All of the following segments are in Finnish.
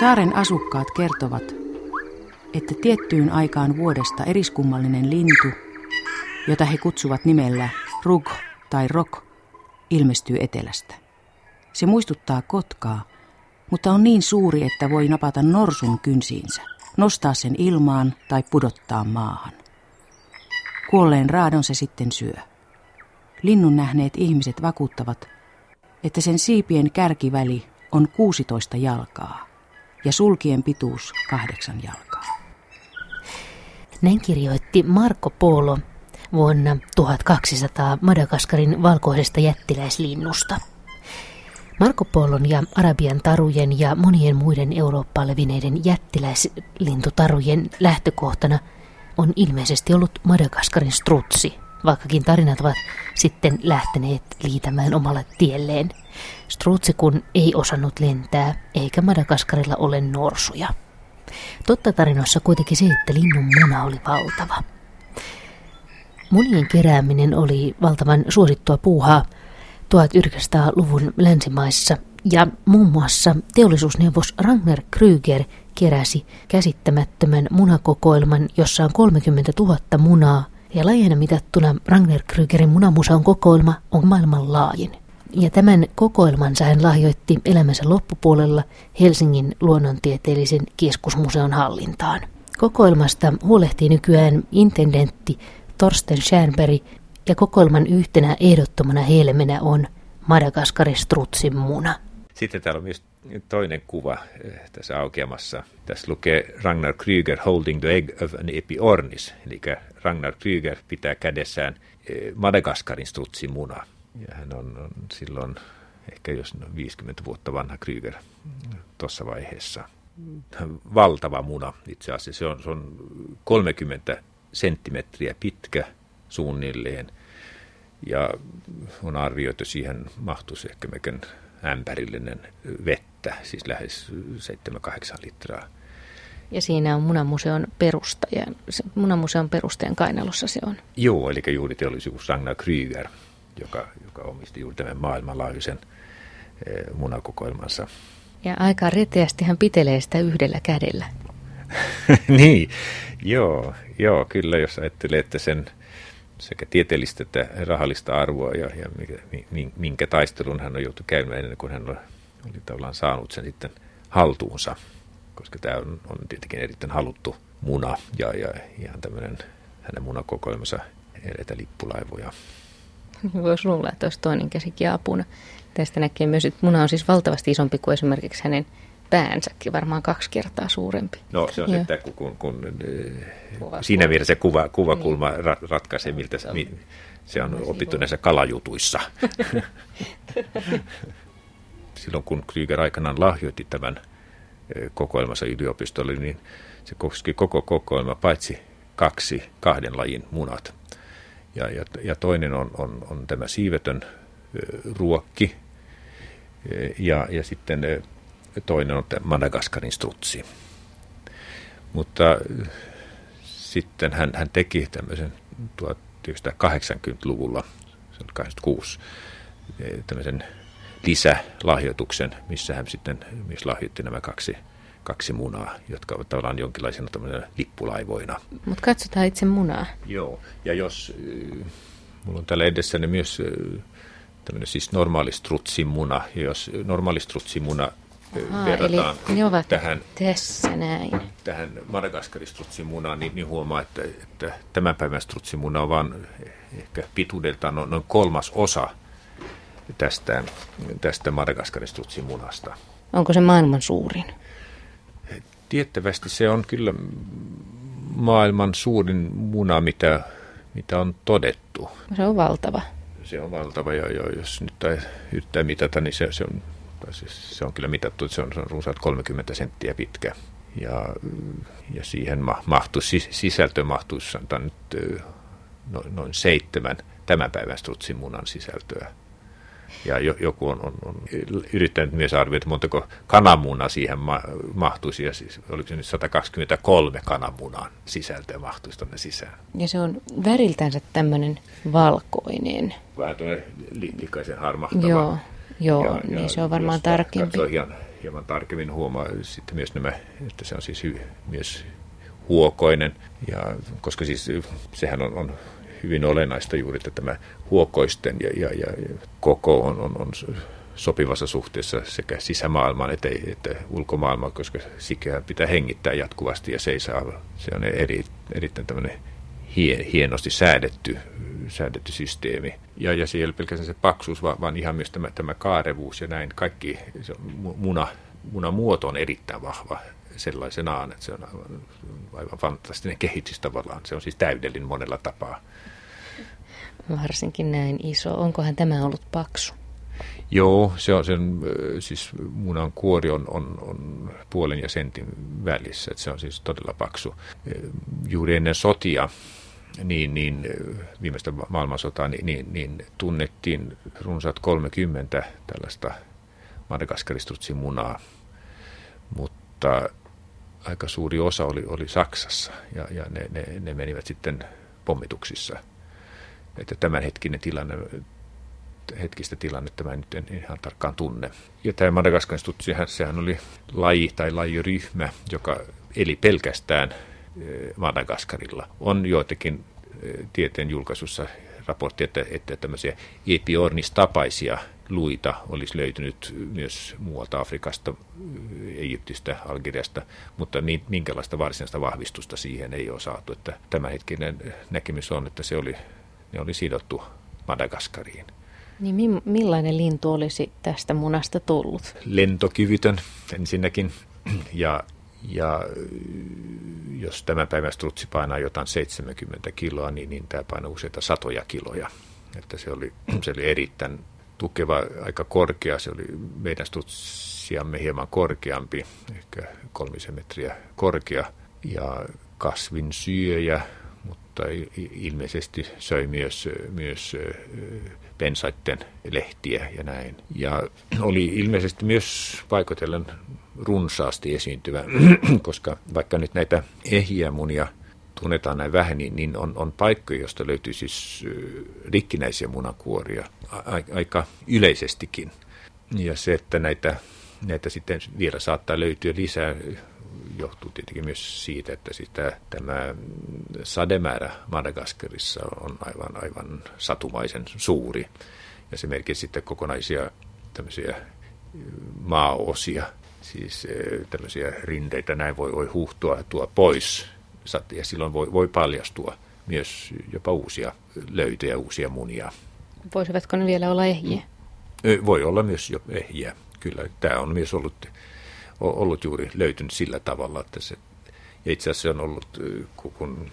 Saaren asukkaat kertovat, että tiettyyn aikaan vuodesta eriskummallinen lintu, jota he kutsuvat nimellä rug tai rok, ilmestyy etelästä. Se muistuttaa kotkaa, mutta on niin suuri, että voi napata norsun kynsiinsä, nostaa sen ilmaan tai pudottaa maahan. Kuolleen raadon se sitten syö. Linnun nähneet ihmiset vakuuttavat, että sen siipien kärkiväli on 16 jalkaa ja sulkien pituus kahdeksan jalkaa. Näin kirjoitti Marco Polo vuonna 1200 Madagaskarin valkoisesta jättiläislinnusta. Marco Polon ja Arabian tarujen ja monien muiden Eurooppaan levineiden jättiläislintutarujen lähtökohtana on ilmeisesti ollut Madagaskarin strutsi, vaikkakin tarinat ovat sitten lähteneet liitämään omalle tielleen. Strutsi kun ei osannut lentää, eikä Madagaskarilla ole norsuja. Totta tarinoissa kuitenkin se, että linnun muna oli valtava. Munien kerääminen oli valtavan suosittua puuhaa 1900-luvun länsimaissa ja muun muassa teollisuusneuvos Ragnar Krüger keräsi käsittämättömän munakokoelman, jossa on 30 000 munaa ja lajina mitattuna Ragnar Krügerin munamuseon kokoelma on maailman laajin. Ja tämän kokoelmansa hän lahjoitti elämänsä loppupuolella Helsingin luonnontieteellisen keskusmuseon hallintaan. Kokoelmasta huolehtii nykyään intendentti Torsten Schernberg ja kokoelman yhtenä ehdottomana helmenä on Madagaskarin strutsin muna. Sitten täällä on myös toinen kuva eh, tässä aukeamassa. Tässä lukee Ragnar Kryger holding the egg of an epiornis, eli Ragnar Kryger pitää kädessään eh, Madagaskarin strutsin muna. Ja hän on, on silloin ehkä jos 50 vuotta vanha Kryger tuossa vaiheessa. Valtava muna itse asiassa. Se on, se on 30 senttimetriä pitkä suunnilleen. Ja on arvioitu, siihen mahtuisi ehkä mekän ämpärillinen vettä, siis lähes 7-8 litraa. Ja siinä on Munamuseon perustaja, Munamuseon perustajan kainalossa se on. Joo, eli juuri teollisuus Ragnar Kryger, joka, joka omisti juuri tämän maailmanlaajuisen eh, munakokoelmansa. Ja aika reteästi hän pitelee sitä yhdellä kädellä. niin, joo, joo, kyllä jos ajattelee, että sen sekä tieteellistä että rahallista arvoa ja, ja minkä, taistelun hän on joutunut käymään ennen kuin hän oli, tavallaan saanut sen sitten haltuunsa, koska tämä on, on tietenkin erittäin haluttu muna ja, ja ihan tämmöinen hänen munakokoelmansa edetä lippulaivoja. Voisi luulla, että olisi toinen käsikin apuna. Tästä näkee myös, että muna on siis valtavasti isompi kuin esimerkiksi hänen päänsäkin varmaan kaksi kertaa suurempi. No se on sitten, kun, kun, kun kuva, siinä mielessä se kuva, kuvakulma niin. ratkaisee, miltä se, mi, se on opittu näissä kalajutuissa. Silloin kun Krieger aikanaan lahjoitti tämän kokoelmansa yliopistolle, niin se koski koko kokoelma paitsi kaksi kahden lajin munat. Ja, ja, ja toinen on, on, on tämä siivetön ruokki ja, ja sitten toinen on Madagaskarin strutsi. Mutta äh, sitten hän, hän teki tämmöisen 1980-luvulla, se oli 86, eh, tämmöisen lisälahjoituksen, missä hän sitten myös lahjoitti nämä kaksi, kaksi munaa, jotka ovat tavallaan jonkinlaisena lippulaivoina. Mutta katsotaan itse munaa. Joo, ja jos, äh, mulla on täällä edessäni myös äh, tämmöinen siis normaali strutsimuna, ja jos normaali strutsimuna Aha, verrataan eli ne ovat tähän, tässä näin. tähän Madagaskaristrutsin munaan, niin, niin huomaa, että, että tämän päivän strutsimuna on vain ehkä pituudeltaan noin, noin kolmas osa tästä, tästä Madagaskaristrutsin munasta. Onko se maailman suurin? Tiettävästi se on kyllä maailman suurin muna, mitä, mitä on todettu. Se on valtava. Se on valtava ja, ja jos nyt yhtään mitata, niin se, se on siis se on kyllä mitattu, että se on, se on runsaat 30 senttiä pitkä. Ja, ja siihen mahtuisi, sisältö mahtuisi sanotaan nyt noin, noin seitsemän tämän päivän strutsin munan sisältöä. Ja joku on, on, on yrittänyt myös arvioida, että montako kananmunaa siihen ma- mahtuisi. Ja siis, oliko se nyt 123 kananmunaa sisältöä mahtuisi tuonne sisään. Ja se on väriltänsä tämmöinen valkoinen. Vähän tuonne li- likaisen harmahtava. Joo, joo ja, niin ja se on varmaan tarkempi. Hieman, hieman tarkemmin huomaa sitten myös nämä, että se on siis hy, myös huokoinen. Ja, koska siis sehän on, on hyvin olennaista juuri, että tämä huokoisten ja, ja, ja koko on, on, on sopivassa suhteessa sekä sisämaailmaan että, että ulkomaailmaan, koska sikää pitää hengittää jatkuvasti ja se ei saa, se on eri, erittäin tämmöinen hie, hienosti säädetty, säädetty systeemi. Ja, ja se ei ole pelkästään se paksuus, vaan, vaan ihan myös tämä, tämä kaarevuus ja näin. Kaikki se muna, munamuoto on erittäin vahva sellaisenaan, että se on aivan, aivan fantastinen kehitys tavallaan. Se on siis täydellinen monella tapaa. Varsinkin näin iso. Onkohan tämä ollut paksu? Joo, se on, sen, siis munan kuori on, on, on puolen ja sentin välissä, että se on siis todella paksu. Juuri ennen sotia, niin, niin viimeistä maailmansotaa, niin, niin, niin tunnettiin runsaat 30 tällaista madagaskaristrutsin munaa, mutta aika suuri osa oli, oli Saksassa ja, ja ne, ne, ne menivät sitten pommituksissa. Että tämänhetkinen tilanne, hetkistä tilannetta mä nyt en ihan tarkkaan tunne. Ja tämä Madagaskarin sehän, oli laji tai lajiryhmä, joka eli pelkästään Madagaskarilla. On joitakin tieteen julkaisussa raportti, että, että tämmöisiä epiornistapaisia luita olisi löytynyt myös muualta Afrikasta, Egyptistä, Algeriasta, mutta minkälaista varsinaista vahvistusta siihen ei ole saatu. Että tämänhetkinen näkemys on, että se oli, ne oli sidottu Madagaskariin. Niin millainen lintu olisi tästä munasta tullut? Lentokyvytön ensinnäkin ja ja jos tämän päivän strutsi painaa jotain 70 kiloa, niin, niin tämä painaa useita satoja kiloja. Että se oli, se oli erittäin tukeva, aika korkea. Se oli meidän strutsiamme hieman korkeampi, ehkä kolmisen metriä korkea. Ja kasvin syöjä, mutta ilmeisesti söi myös, myös pensaitten lehtiä ja näin. Ja oli ilmeisesti myös paikotellen runsaasti esiintyvä, koska vaikka nyt näitä ehjiä munia tunnetaan näin vähän, niin, niin on, on paikkoja, joista löytyy siis rikkinäisiä munakuoria a, aika yleisestikin. Ja se, että näitä, näitä sitten vielä saattaa löytyä lisää, johtuu tietenkin myös siitä, että sitä, tämä sademäärä Madagaskarissa on aivan, aivan satumaisen suuri. Ja se merkitsee sitten kokonaisia tämmöisiä maaosia, siis tämmöisiä rinteitä, näin voi, voi huhtua tuo pois. Ja silloin voi, voi paljastua myös jopa uusia löytöjä, uusia munia. Voisivatko ne vielä olla ehjiä? Voi olla myös jo ehjiä, kyllä. Tämä on myös ollut ollut juuri löytynyt sillä tavalla, että se, ja itse asiassa se on ollut, kun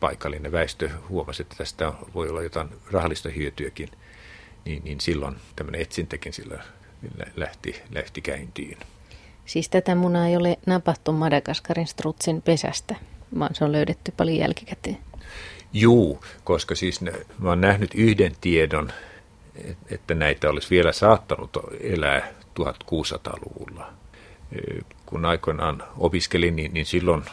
paikallinen väestö huomasi, että tästä voi olla jotain rahallista hyötyäkin, niin, niin silloin tämmöinen etsintäkin sillä lähti, lähti käyntiin. Siis tätä munaa ei ole napattu Madagaskarin strutsin pesästä, vaan se on löydetty paljon jälkikäteen. Juu, koska siis ne, mä oon nähnyt yhden tiedon, että näitä olisi vielä saattanut elää 1600-luvulla kun aikoinaan opiskelin, niin, niin silloin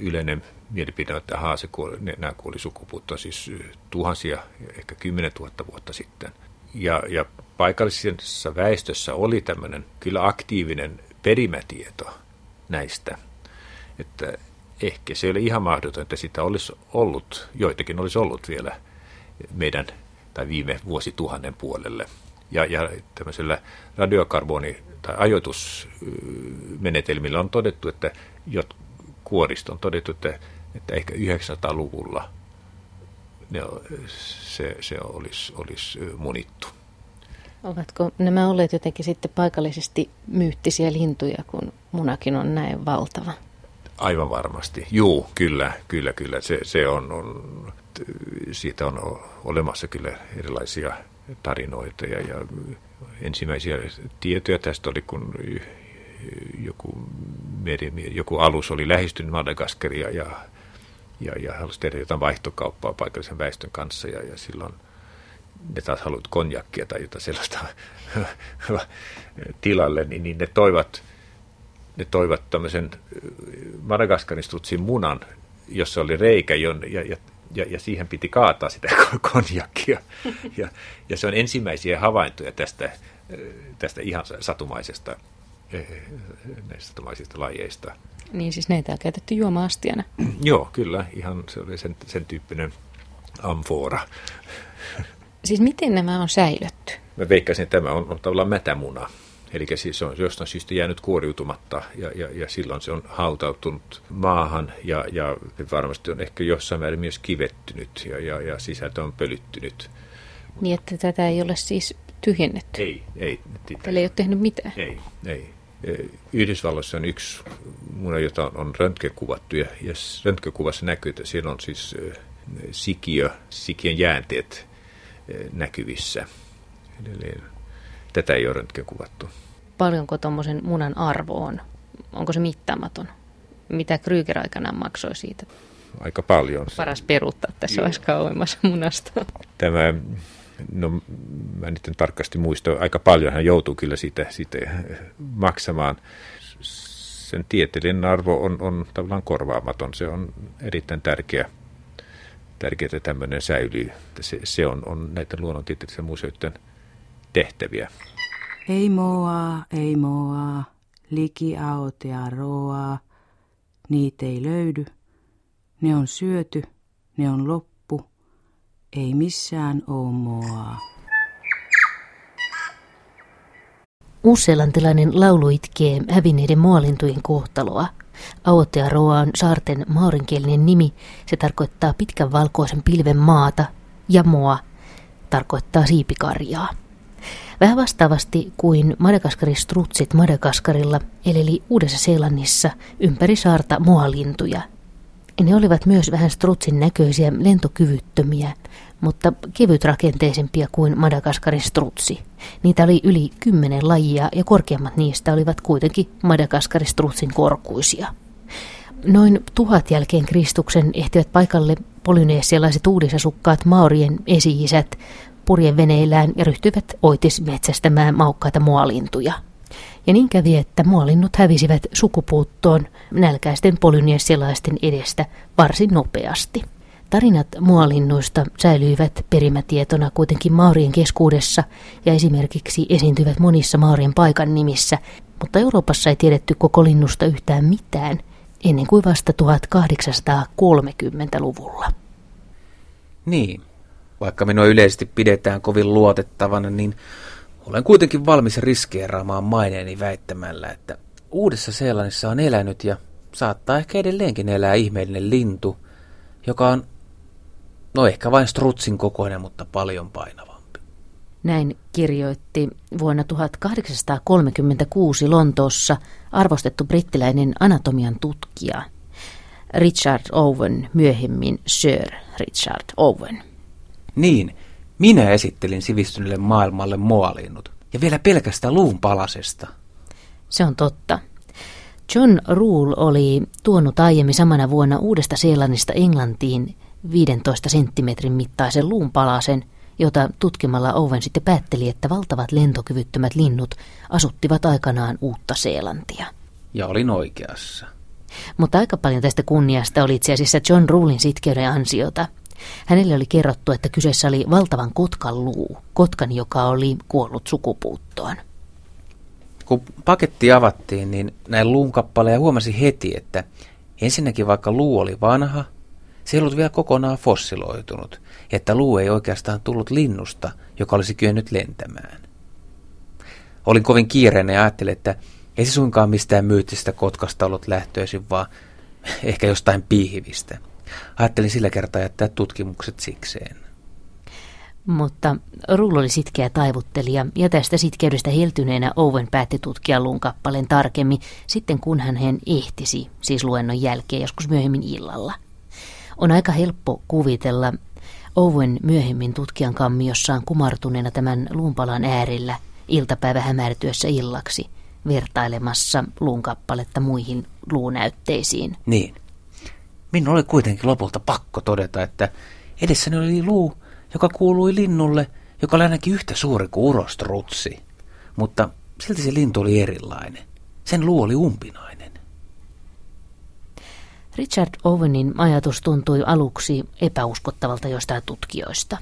yleinen mielipide, että haa, se kuoli, nämä kuoli sukupuuttoon siis tuhansia, ehkä kymmenen tuhatta vuotta sitten. Ja, ja paikallisessa väestössä oli tämmöinen kyllä aktiivinen perimätieto näistä, että ehkä se oli ihan mahdoton, että sitä olisi ollut, joitakin olisi ollut vielä meidän tai viime vuosituhannen puolelle. Ja, ja tämmöisellä radiokarboni- tai ajoitusmenetelmillä on todettu, että kuorista on todettu, että, että ehkä 900-luvulla ne, se, se olisi, olisi munittu. Ovatko nämä olleet jotenkin sitten paikallisesti myyttisiä lintuja, kun munakin on näin valtava? Aivan varmasti. Juu, kyllä, kyllä, kyllä. Se, se on, on, siitä on olemassa kyllä erilaisia tarinoita ja, ja ensimmäisiä tietoja tästä oli, kun joku, meri, joku alus oli lähestynyt Madagaskaria ja, ja, ja halusi tehdä jotain vaihtokauppaa paikallisen väestön kanssa ja, ja silloin ne taas haluat konjakkia tai jotain sellaista tilalle, niin, niin ne toivat, ne toivat tämmöisen Madagaskarin munan, jossa oli reikä, ja, ja, ja, ja siihen piti kaataa sitä konjakkia. Ja, ja se on ensimmäisiä havaintoja tästä, tästä ihan satumaisesta näistä satumaisista lajeista. Niin siis näitä on käytetty juoma-astiana. Joo, kyllä. Ihan se oli sen, sen tyyppinen amfora. Siis miten nämä on säilytty? Mä veikkaisin, että tämä on, on tavallaan mätämuna. Eli siis se on jostain syystä jäänyt kuoriutumatta ja, ja, ja silloin se on hautautunut maahan ja, ja varmasti on ehkä jossain määrin myös kivettynyt ja, ja, ja sisältö on pölyttynyt. Niin, että tätä ei ole siis tyhjennetty? Ei, ei. Teillä ei ole tehnyt mitään? Ei, ei. Yhdysvalloissa on yksi muna, jota on röntgenkuvattu ja, ja röntgenkuvassa näkyy, että siellä on siis sikiö, sikien jäänteet näkyvissä. Edelleen tätä ei ole röntgenkuvattu. Paljonko tuommoisen munan arvo on? Onko se mittaamaton? Mitä Kryger aikanaan maksoi siitä? Aika paljon. Paras peruuttaa tässä olisi kauemmassa munasta. Tämä, no mä nyt en tarkasti muista, aika paljon hän joutuu kyllä siitä, siitä maksamaan. Sen tieteellinen arvo on, on tavallaan korvaamaton. Se on erittäin tärkeä tärkeää, tämmöinen säilyy. Se, se on, on näiden luonnontieteellisen museoiden tehtäviä. Ei moa, ei moa, liki aotea roa, niitä ei löydy. Ne on syöty, ne on loppu, ei missään oo moa. Uusseelantilainen laulu itkee hävinneiden muolintujen kohtaloa – Aotearoa on saarten maarinkielinen nimi. Se tarkoittaa pitkän valkoisen pilven maata ja moa tarkoittaa siipikarjaa. Vähän vastaavasti kuin Madagaskarin strutsit Madagaskarilla eleli Uudessa-Seelannissa ympäri saarta moalintuja. Ne olivat myös vähän strutsin näköisiä lentokyvyttömiä, mutta kevytrakenteisempia kuin Madagaskarin strutsi. Niitä oli yli kymmenen lajia ja korkeammat niistä olivat kuitenkin Madagaskarin strutsin korkuisia. Noin tuhat jälkeen Kristuksen ehtivät paikalle polyneesialaiset uudisasukkaat maorien esi-isät purjeveneillään ja ryhtyivät oitis metsästämään maukkaita mualintuja. Ja niin kävi, että mualinnut hävisivät sukupuuttoon nälkäisten polyneesialaisten edestä varsin nopeasti. Tarinat mualinnuista säilyivät perimätietona kuitenkin maurien keskuudessa ja esimerkiksi esiintyvät monissa maurien paikan nimissä, mutta Euroopassa ei tiedetty koko linnusta yhtään mitään ennen kuin vasta 1830-luvulla. Niin, vaikka minua yleisesti pidetään kovin luotettavana, niin olen kuitenkin valmis riskeeraamaan maineeni väittämällä, että Uudessa Seelannissa on elänyt ja saattaa ehkä edelleenkin elää ihmeellinen lintu, joka on No ehkä vain strutsin kokoinen, mutta paljon painavampi. Näin kirjoitti vuonna 1836 Lontoossa arvostettu brittiläinen anatomian tutkija Richard Owen, myöhemmin Sir Richard Owen. Niin, minä esittelin sivistyneelle maailmalle moalinnut, ja vielä pelkästä luun palasesta. Se on totta. John Rule oli tuonut aiemmin samana vuonna Uudesta Seelannista Englantiin 15 senttimetrin mittaisen luunpalasen, jota tutkimalla Owen sitten päätteli, että valtavat lentokyvyttömät linnut asuttivat aikanaan uutta Seelantia. Ja olin oikeassa. Mutta aika paljon tästä kunniasta oli itse asiassa John Rulin sitkeyden ansiota. Hänelle oli kerrottu, että kyseessä oli valtavan kotkan luu, kotkan, joka oli kuollut sukupuuttoon. Kun paketti avattiin, niin näin luun kappaleja huomasi heti, että ensinnäkin vaikka luu oli vanha, se ei ollut vielä kokonaan fossiloitunut, että luu ei oikeastaan tullut linnusta, joka olisi kyennyt lentämään. Olin kovin kiireinen ja ajattelin, että ei se suinkaan mistään myyttisestä kotkasta ollut lähtöisin, vaan ehkä jostain piihivistä. Ajattelin sillä kertaa jättää tutkimukset sikseen. Mutta Rull oli sitkeä taivuttelija, ja tästä sitkeydestä heltyneenä Owen päätti tutkia luun kappaleen tarkemmin, sitten kun hän ehtisi, siis luennon jälkeen joskus myöhemmin illalla. On aika helppo kuvitella Owen myöhemmin tutkijan kammiossaan kumartuneena tämän luunpalan äärellä iltapäivä hämärtyessä illaksi, vertailemassa luunkappaletta muihin luunäytteisiin. Niin. Minun oli kuitenkin lopulta pakko todeta, että edessäni oli luu, joka kuului linnulle, joka oli ainakin yhtä suuri kuin urostrutsi, mutta silti se lintu oli erilainen. Sen luu oli umpinainen. Richard Owenin ajatus tuntui aluksi epäuskottavalta jostain tutkijoista.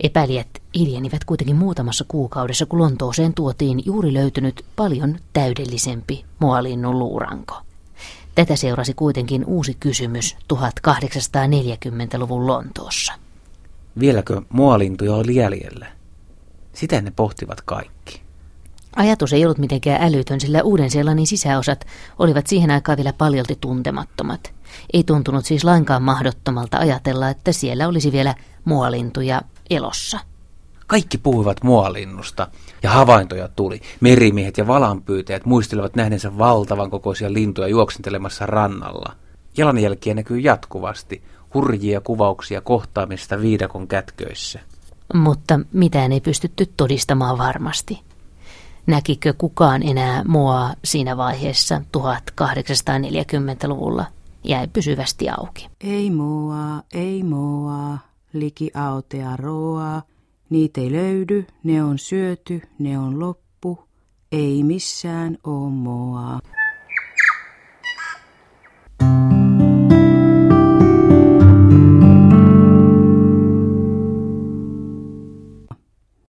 Epäilijät iljenivät kuitenkin muutamassa kuukaudessa, kun Lontooseen tuotiin juuri löytynyt paljon täydellisempi moalinnun luuranko. Tätä seurasi kuitenkin uusi kysymys 1840-luvun Lontoossa. Vieläkö muolintuja oli jäljellä? Sitä ne pohtivat kaikki. Ajatus ei ollut mitenkään älytön, sillä Uuden-Seelannin sisäosat olivat siihen aikaan vielä paljolti tuntemattomat. Ei tuntunut siis lainkaan mahdottomalta ajatella, että siellä olisi vielä muolintuja elossa. Kaikki puhuivat muolinnusta ja havaintoja tuli. Merimiehet ja valanpyytäjät muistelevat nähdensä valtavan kokoisia lintuja juoksentelemassa rannalla. Jalanjälkiä näkyy jatkuvasti, hurjia kuvauksia kohtaamista viidakon kätköissä. Mutta mitään ei pystytty todistamaan varmasti. Näkikö kukaan enää moa siinä vaiheessa 1840-luvulla? Jäi pysyvästi auki. Ei moa, ei moa, liki autea roa. Niitä ei löydy, ne on syöty, ne on loppu. Ei missään oo moa.